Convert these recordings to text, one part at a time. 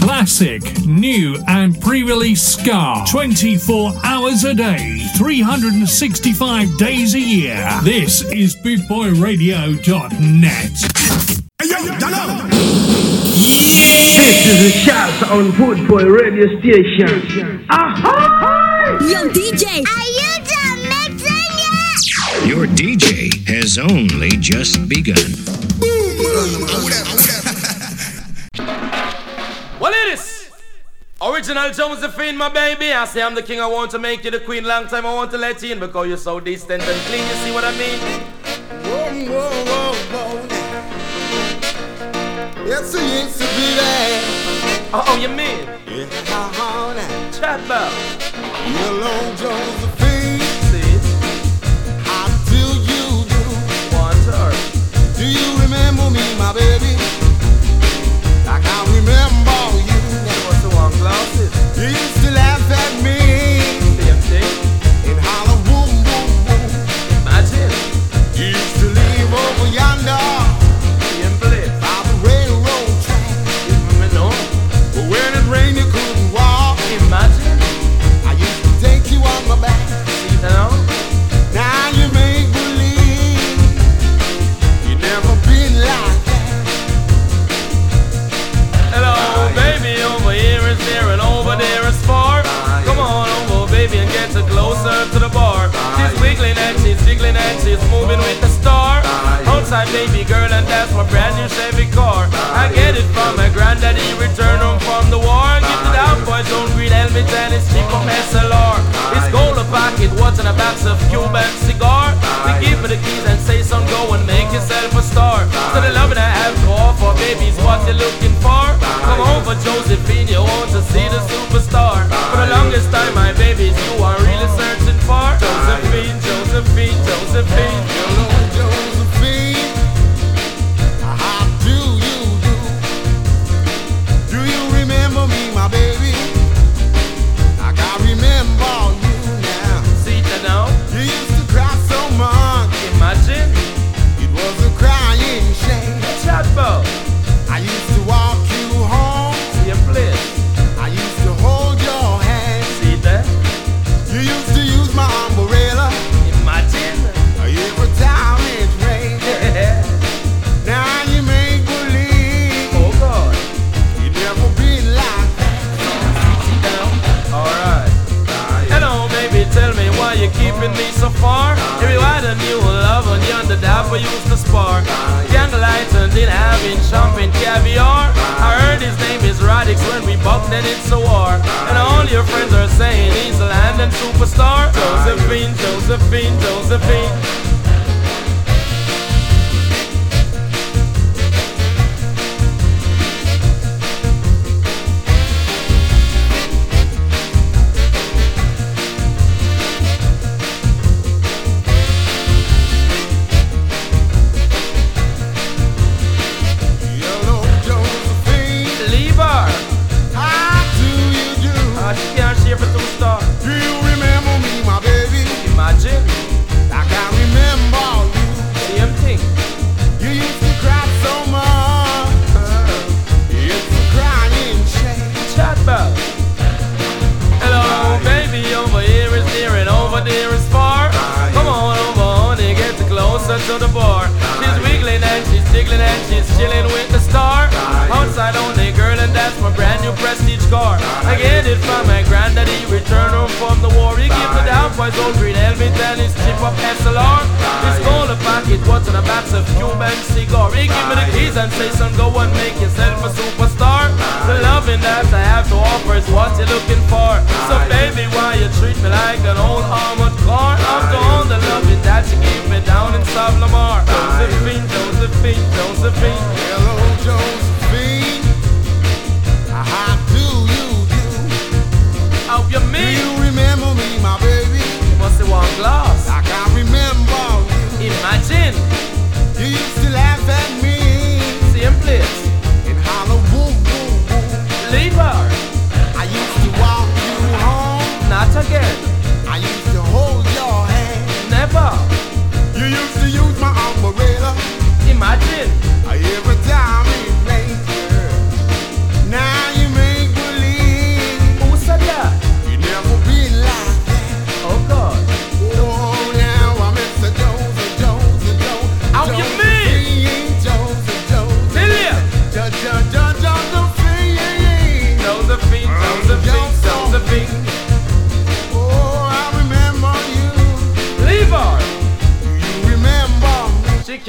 Classic, new, and pre release ska. 24 hours a day, 365 days a year. This is BootboyRadio.net. This is a shout on Boot Boy radio station. Aha! Yo, DJ! Are you done mixing yet? Your DJ has only just begun. Well, Original Josephine, my baby. I say I'm the king. I want to make you the queen. Long time I want to let you in because you're so distant and clean. You see what I mean? Whoa, whoa, whoa, whoa. Yes, he used to be there. Oh, oh, you mean? Yeah, how now? Chat about. Hello, Josephine. See? How do you do? Want her. Do you remember me, my baby? Like I remember glasses? You used to laugh at me Same thing. and holler, boom, boom, boom. Imagine. You used to leave over yonder jiggling and she's moving with the star. Outside, baby girl, and that's my brand new Chevy car. I get it from my granddaddy, return home from the war. Give the down boys don't green helmet and it's cheap from SLR. It's gold a pocket, what's in a box of Cuban cigar? They give me the keys and say, son, go and make yourself a star. So the loving I have to offer, baby's what you're looking for. Come over, Josephine, you want to see the superstar. For the longest time, and then having champagne caviar. I heard his name is Radix when we bumped and it's a war. And all your friends are saying he's a London superstar. Josephine, Josephine, Josephine. To the bar. Prestige car. I get it from my granddaddy, return home from the war. He give the down boys old green helmet and his chip up SLR. Gold a pocket, what's in a box of Cuban cigar. He give me the keys and say, son, go and make yourself a superstar. The loving that I have to offer is what you're looking for. So baby, why you treat me like an old armored car? All the loving that you gave me down in Savlamar. Josephine, Josephine, Josephine. Hello, Josephine. You Do you remember me, my baby? You must say one glass. I remember you. Imagine, You used to laugh at me same place. and holler, boom, boom, boom. Leave her, I used to walk you home. not again, I used to hold your hand. never. You used to use my umbrella Imagine, every time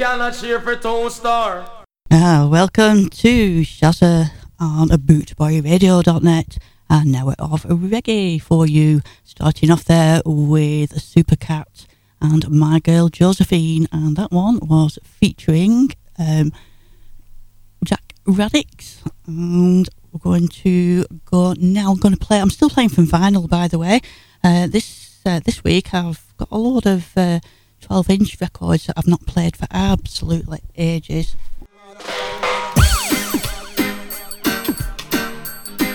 a cheer for Toaster. Uh, welcome to Shazza on bootboyradio.net and now we're off reggae for you. Starting off there with Supercat and My Girl Josephine, and that one was featuring um, Jack Radix. And we're going to go now. I'm going to play. I'm still playing from vinyl, by the way. Uh, this uh, this week I've got a lot of 12 uh, inch records that I've not played for absolutely ages.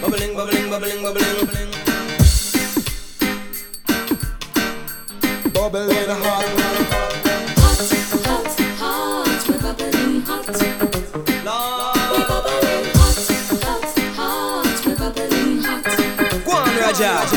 Bubbling, bubbling, bubbling, bubbling, bubbling. Bubbling hot. Hot, hot, hot. We're bubbling hot. We're bubbling hot, hot, hot. We're bubbling hot. Go on, Raja.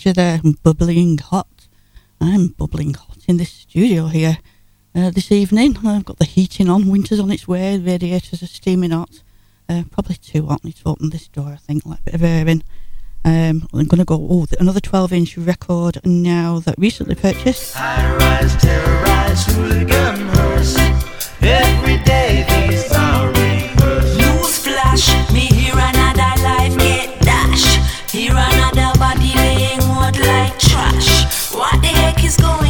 Ranking Roger there, and bubbling hot. I'm bubbling hot in this studio here uh, this evening. I've got the heating on, winter's on its way, the radiators are steaming hot. Uh, probably too hot, need to open this door, I think, like a bit of airing. Um, I'm going to go, oh, another 12 inch record now that recently purchased. High-rise, terrorize, hooligan hearse. Every day these are rehearsed. News flash, me is going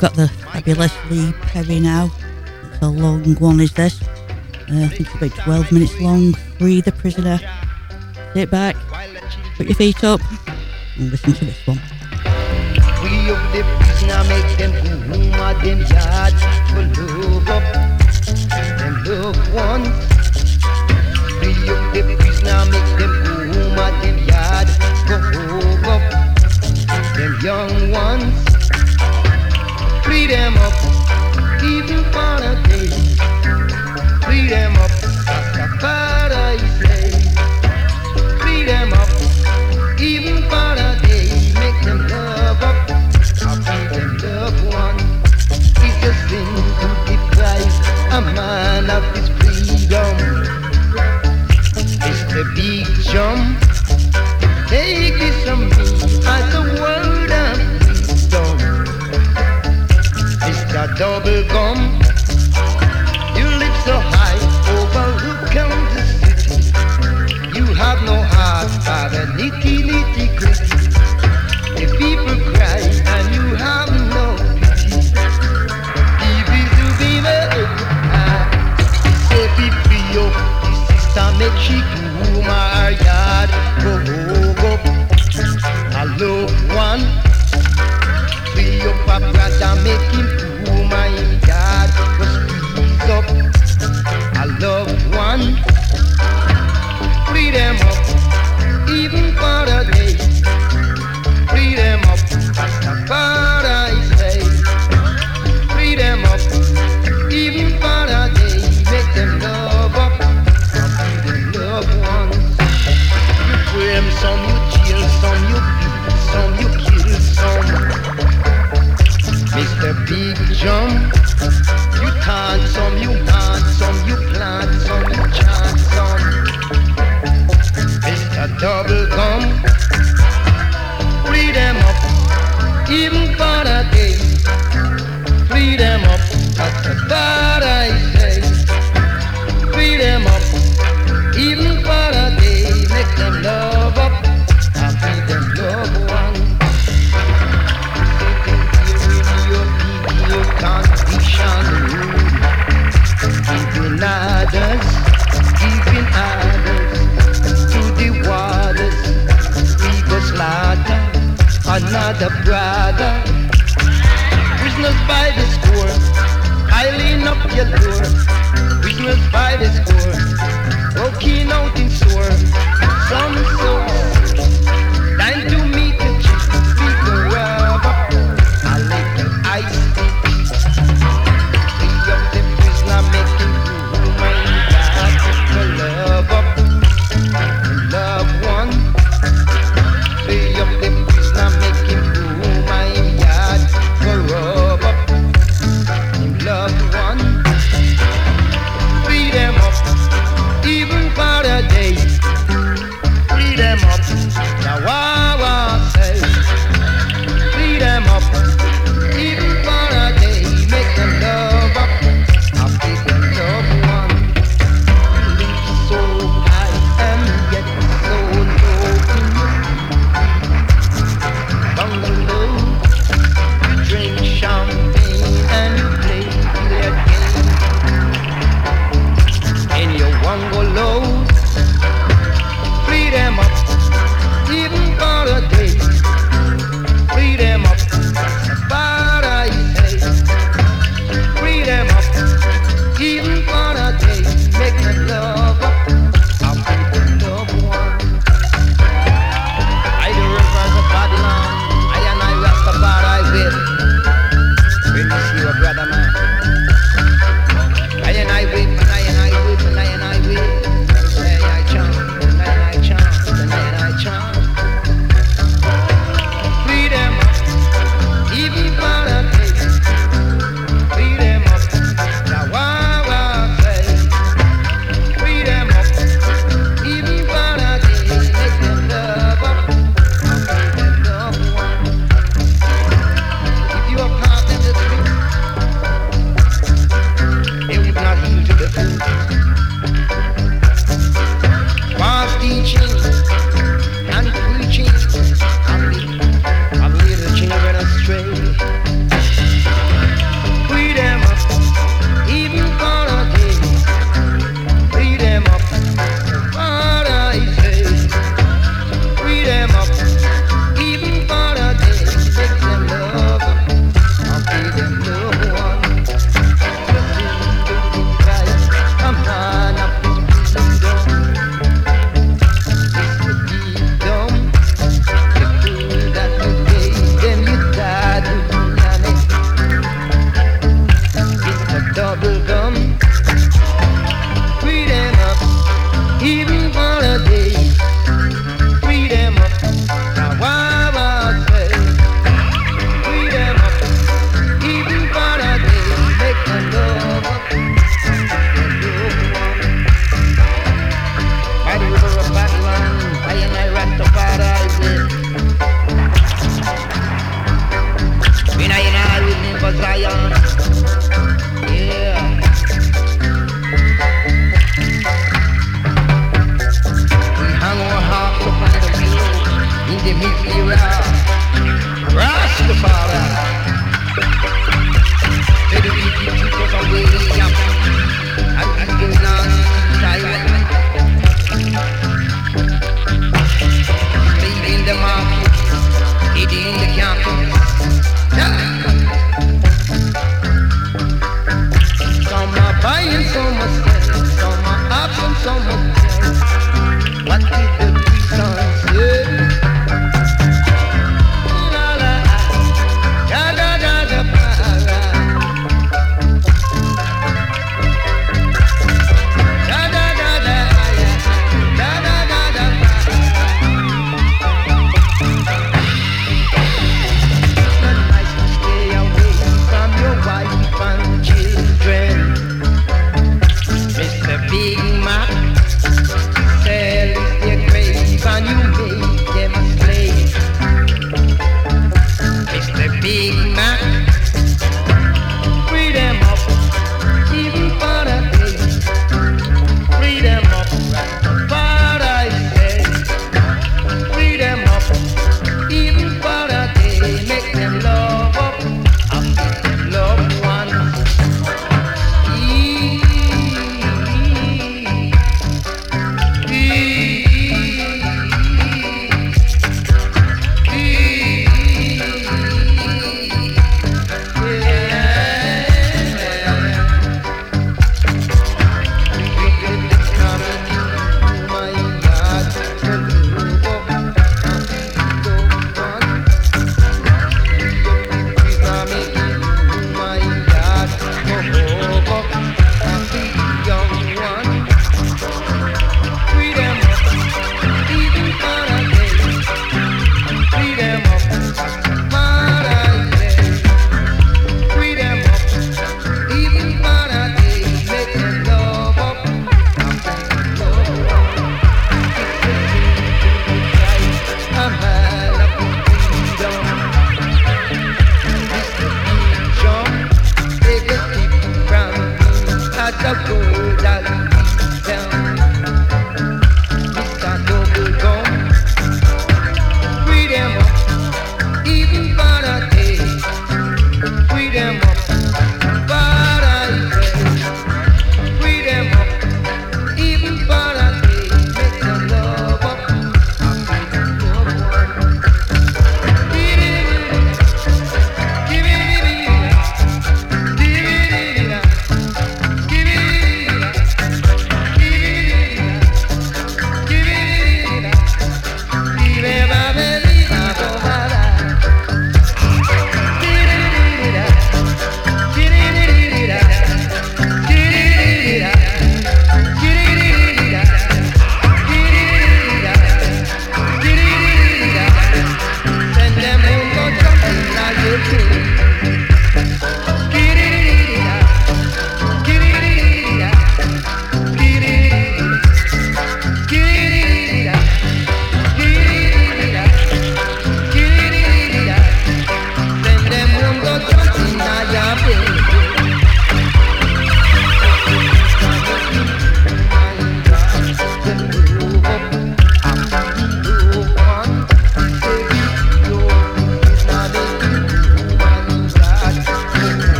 We've got the fabulous Lee Perry now. It's a long one, is this? Uh, I think it's about 12 minutes long. Free the prisoner. Sit back, put your feet up, and listen to this one. Free up the prisoner, make them go home at them yard for love up them loved ones. Free up the prisoner, make them go home at them yard for hug up them young ones. Free them up, even for a day. Free them up, Rastafari say. Free them up, even for a day. Make them love up, I'll them loved one. It's a sin to deprive a man of his freedom. It's the big jump. Double Gum, you live so high overlooking the city. You have no heart for the nitty nitty gritty. The people cry and you have no pity. People to be. Say be free up, the sister make she do my yard. Go go go, I love one. Free up a brother, make him another brother. Prisoners by the score, piling up your door. Prisoners by the score, broken out in sore. Some so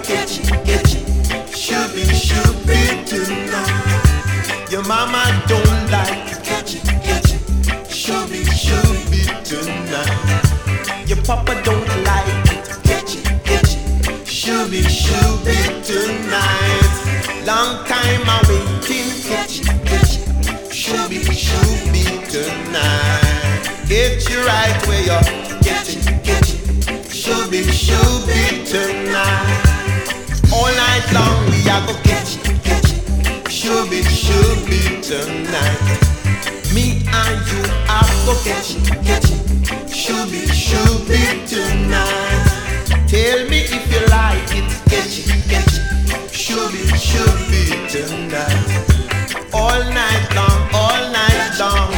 Catch get you, get you. tonight. Me and you are go catch, catch, should be tonight. Tell me if you like it, catch, catch, should be tonight. All night long, all night long,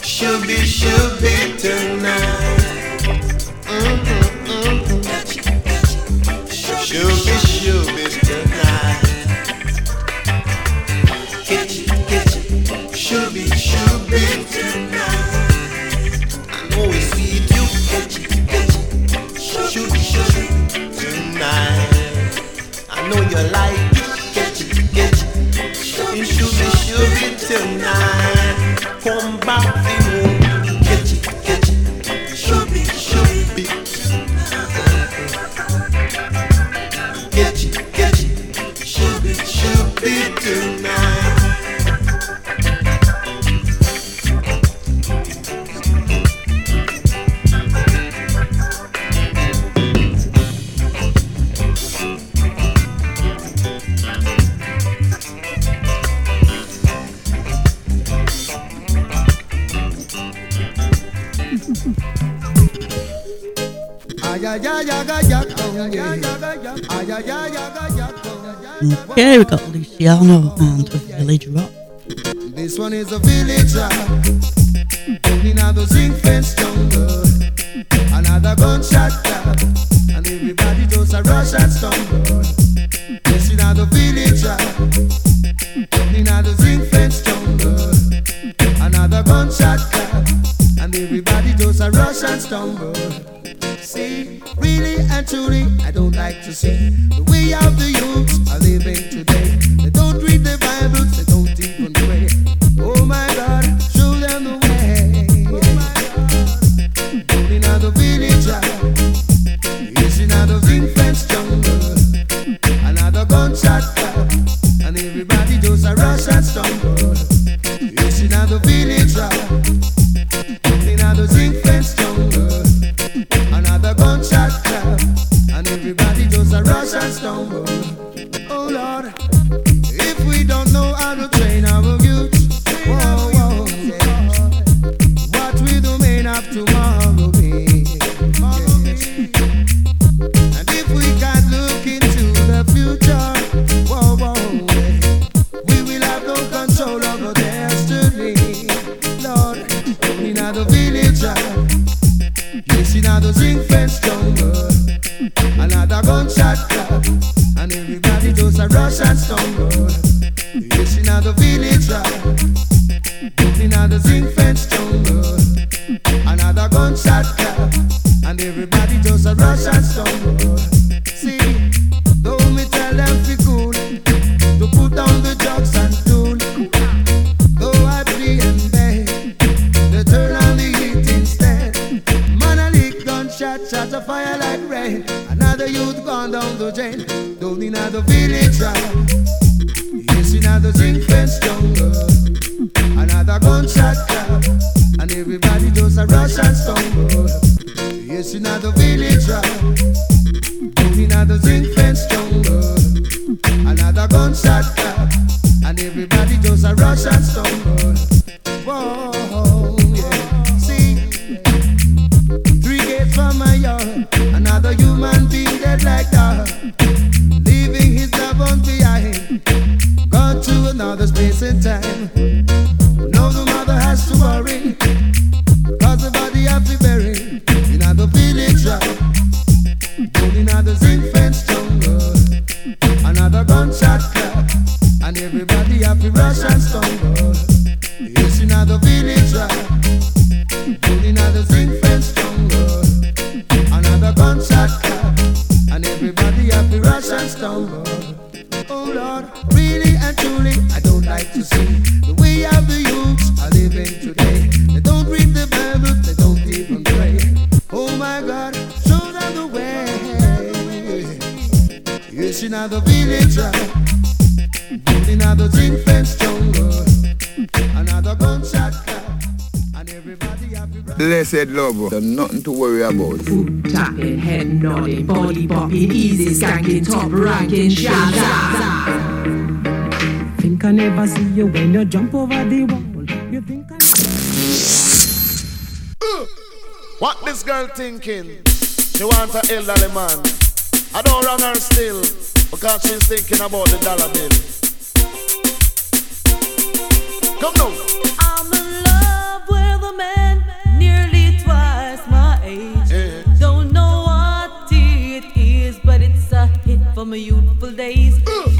should be, should be tonight. Okay, we got Luciano and a Village Rock. This one is a village rock. Building out fence jungle. Another gunshot clap. And everybody does a rush and stumble. This is another village rock. Rush and stumble. See, really and truly, I don't like to see the way of the youth are living. What this girl thinking? She wants an elderly man. I don't run her still because she's thinking about the dollar bill. Come on. I'm in love with a man nearly twice my age. Yeah. Don't know what it is, but it's a hit for my youthful days. Uh.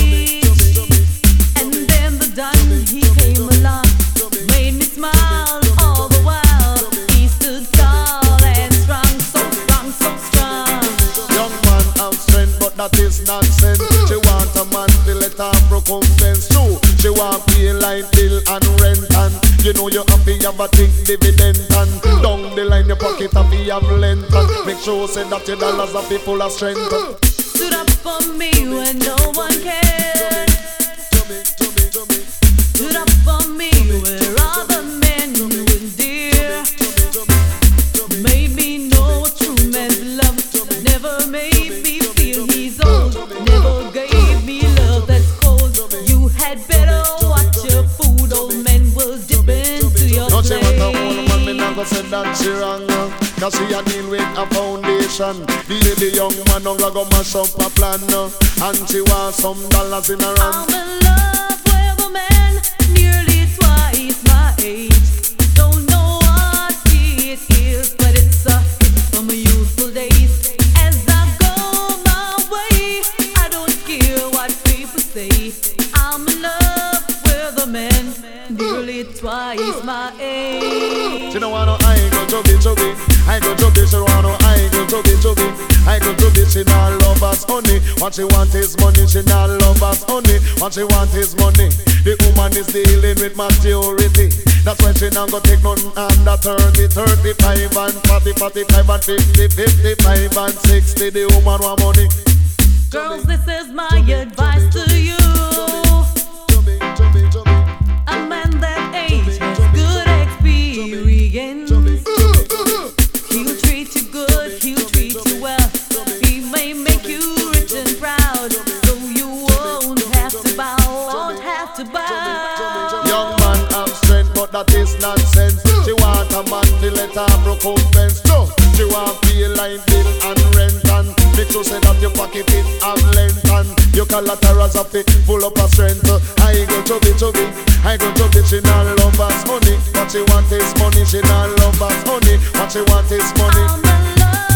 that is nonsense. She want a man to let her recompense. True, she want pay line bill and rent and you know you happy have a big dividend and down the line your pocket happy have length and make sure say that your dollars are full of strength. Stood up for me when no one cared. Stood up for me where all never said that she wrong. Cause she a deal with a foundation. The young man don't go mash up a plan. And she some dollars in her hand. I'm in love with a man nearly twice my age. Chubby chubby I go chubby she wanna I go chubby chubby I go chubby she not love us honey. What she want is money she not love us honey. What she want is money. The woman is dealing with maturity. That's why she not go take nothing under 30 35 and 40 45 and 50 55 and 60 The woman want money. Girls, this is my advice to you. A man to let broke out fence. No, she want pay line bill and rent and make sure say that your pocket it have length and your collaterals have it full up of strength. I go chubby chubby, I go chubby. She not love us money, what she want is money. She not love us honey, what she want is money.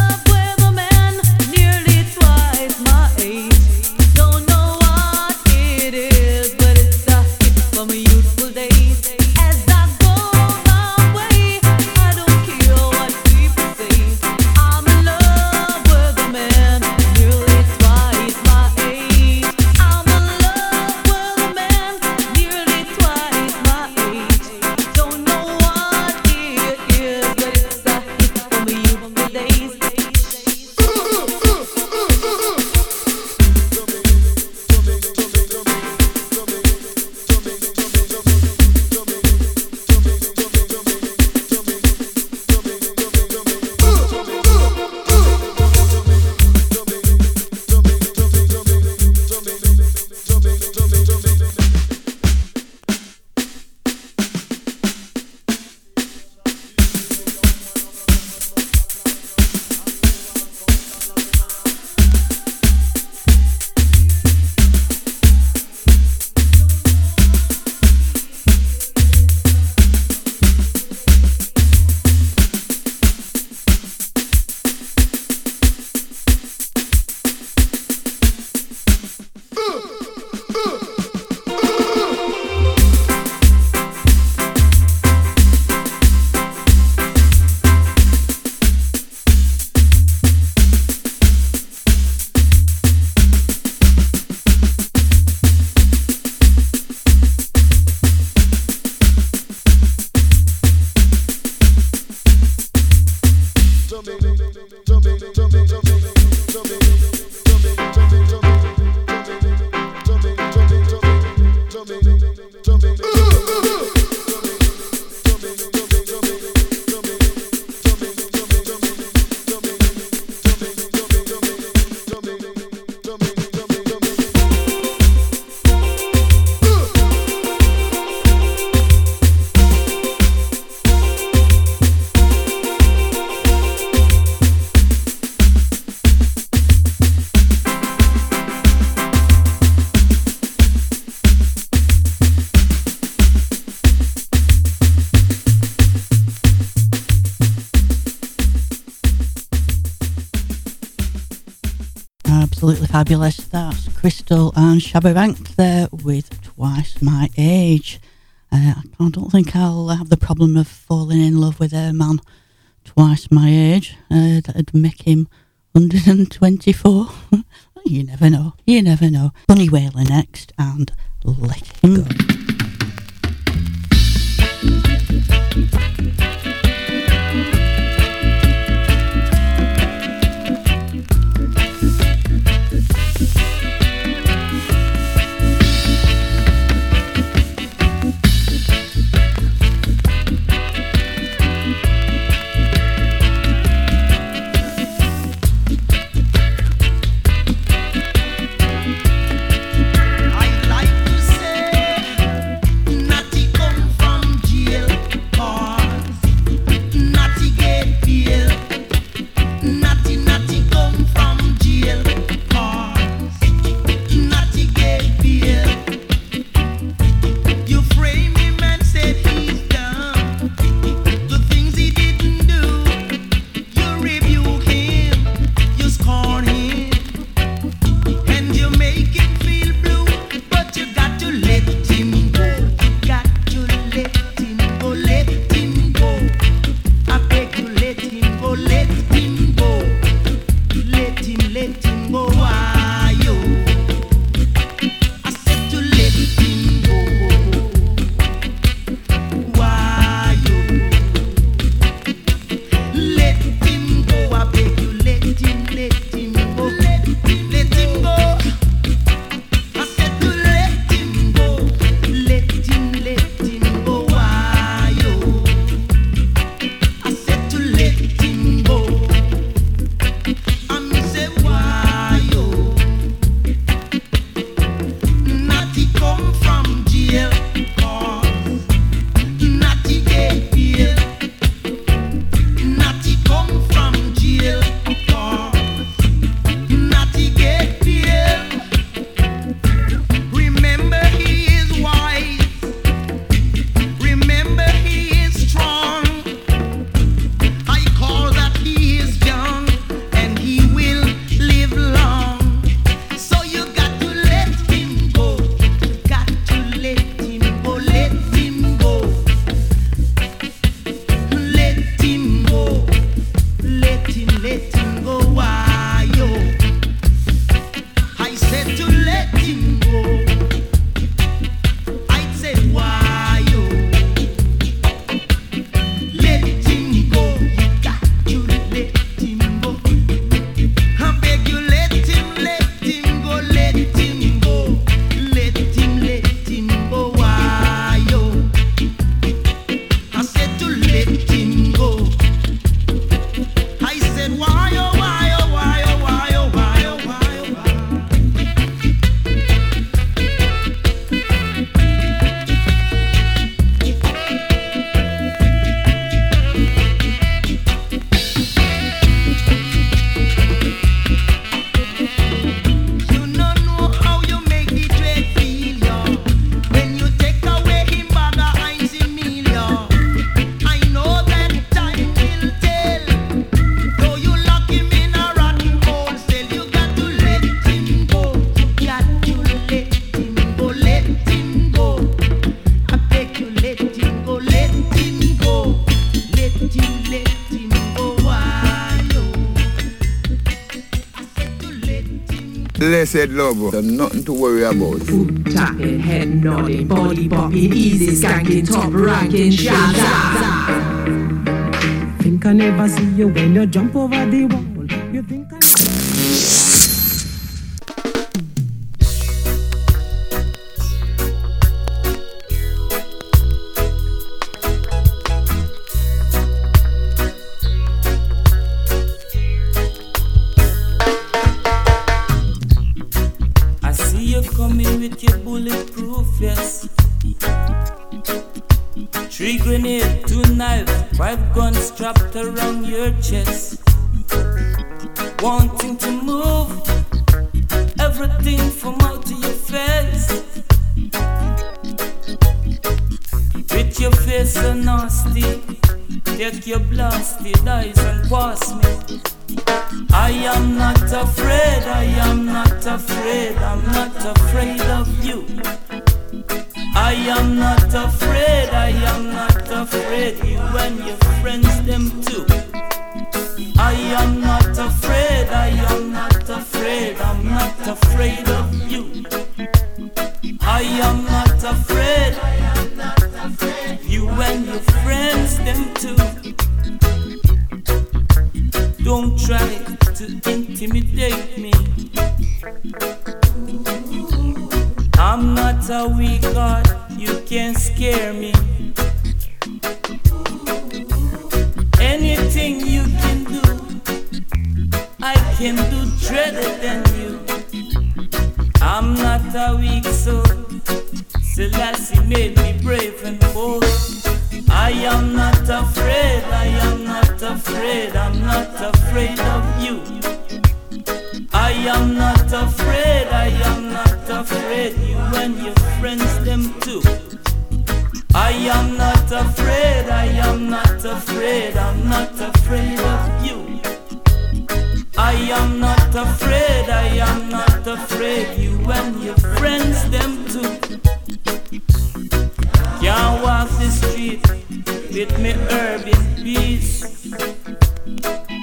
fabulous. That's Krystal and Shabby Shabba Rank there with Twice My Age. Uh, I don't think I'll have the problem of falling in love with a man twice my age. Uh, that'd make him 124. you never know. You never know. Bunny Wailer next and let him go. said love, there's nothing to worry about. Foot tapping, head nodding, body bopping, easy skanking, top ranking, shazam. Think I never see you when you jump over the wall. am not afraid. You and your friends, them too. Don't try to intimidate me. I'm not a weak heart, you can't scare me. Anything you can do, I can do dreaded than you. I'm not a weak soul. Selassie made me brave and bold. I am not afraid, I am not afraid, I'm not afraid of you. I am not afraid, I am not afraid, you and your friends, them too. I am not afraid, I am not afraid, I'm not afraid of you. I am not afraid, I am not afraid, you and your friends, them too. Can't walk the street with me herb in peace.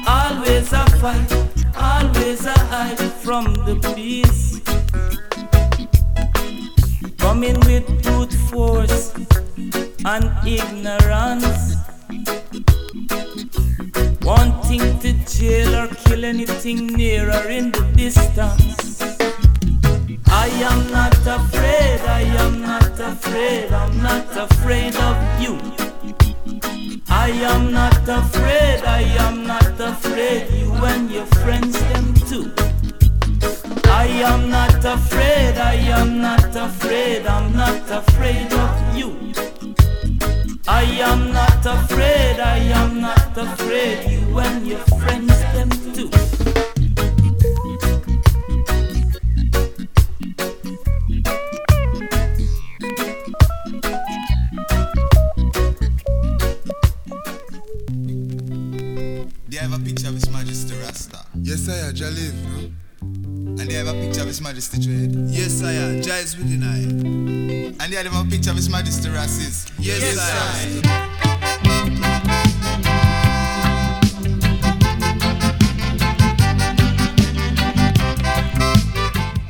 Always a fight, always a hide from the peace. Coming with brute force and ignorance. Wanting to jail or kill anything near or in the distance. I am not afraid, I am not afraid, I'm not afraid of you. I am not afraid, I am not afraid, you and your friends them too. I am not afraid, I am not afraid, I'm not afraid of you. I am not afraid, I am not afraid, you and your friends them And they have a picture of His Majesty Rasis. Yes, I am.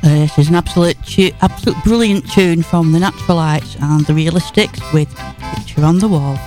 Uh, this is an absolute, tu- absolute brilliant tune from the Naturalites and the Realistics with Picture on the Wall.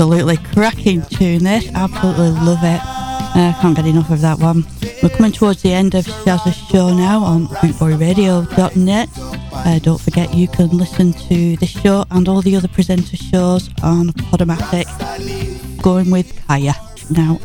Absolutely cracking tune this. Absolutely love it. I uh, can't get enough of that one. We're coming towards the end of Shazza's show now on bootboyradio.net. Uh, don't forget you can listen to this show and all the other presenter shows on Podomatic. Going with Kaya now.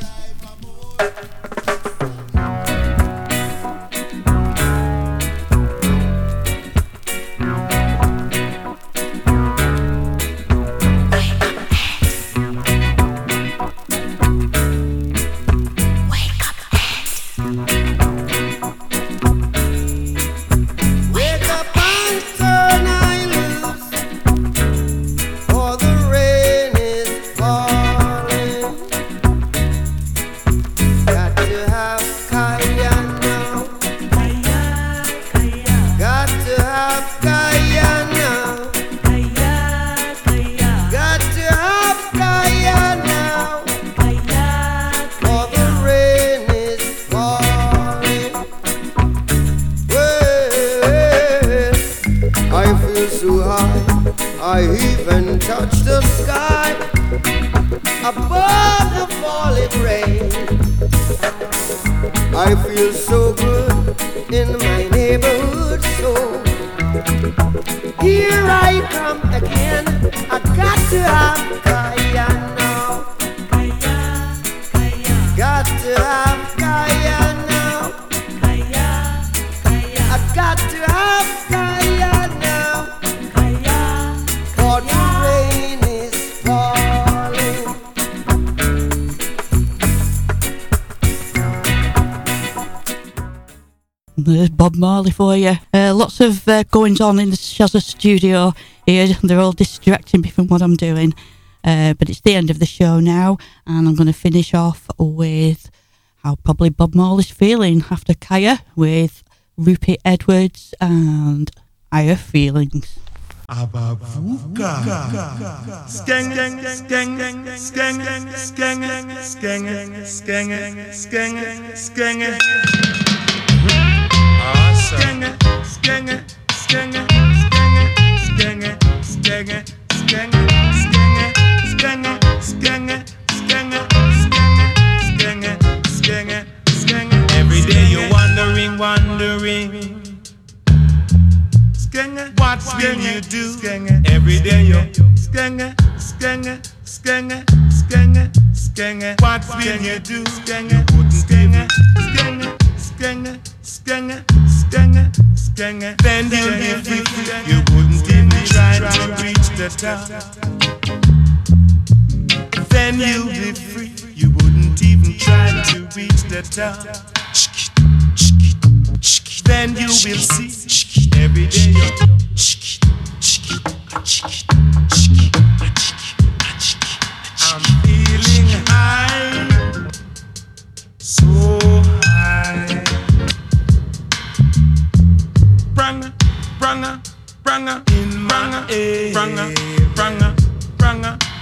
To have Kaya now. I got to have Kaya now. For the rain is falling. There's Bob Marley for you. Uh, lots of uh, goings on in the Shazza studio here. They're all distracting me from what I'm doing. Uh, but it's the end of the show now, and I'm going to finish off with how probably Bob Marley's feeling after Kaya with Rupert Edwards and Higher Feelings. Abavuka. Skeng, skeng, skeng, skeng, skeng, skeng, skeng, skeng, skeng. Awesome. Skeng, skeng, skeng, skeng, skeng, skeng, skeng, skeng, skeng, skeng, skeng, skeng, skeng. Every day you're wondering, wondering. Skenge, what will you do? Skenge, every day you skenge, skenge, skenge, skenge, skenge, what will you do? Skenge, skenge, skenge, skenge, skenge, skenge, skenge, then you'll be free. You wouldn't even try to reach the top. Then you'll be free. You wouldn't even try to reach the top. Then you will see every day I'm feeling high, so high. Branga, branga, branga, in. Branga, branga, branga, branga.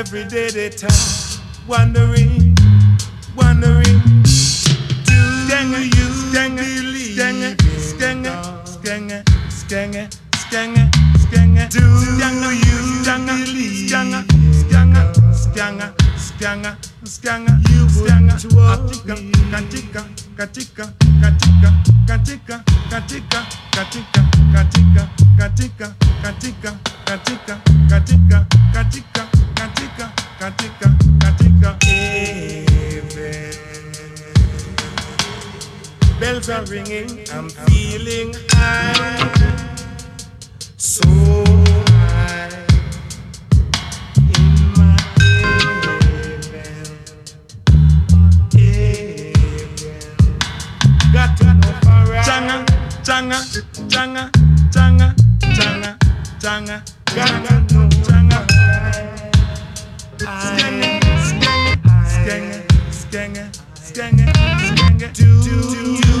Every day they talk, wondering, wondering. Do you believe? Skenge, skenge, skenge, skenge, skenge, skenge. Do you believe? Skenge, skenge, skenge, skenge, skenge. You skenge. Katika, katika, katika, katika, katika, katika, katika, katika, katika, katika, katika, katika, katika, katika, katika, katika, heaven. Bells are ringing, I'm feeling high, so high in my heaven, heaven. Got to know for right. Changa, changa, changa, changa, changa, changa. Know do, do, do.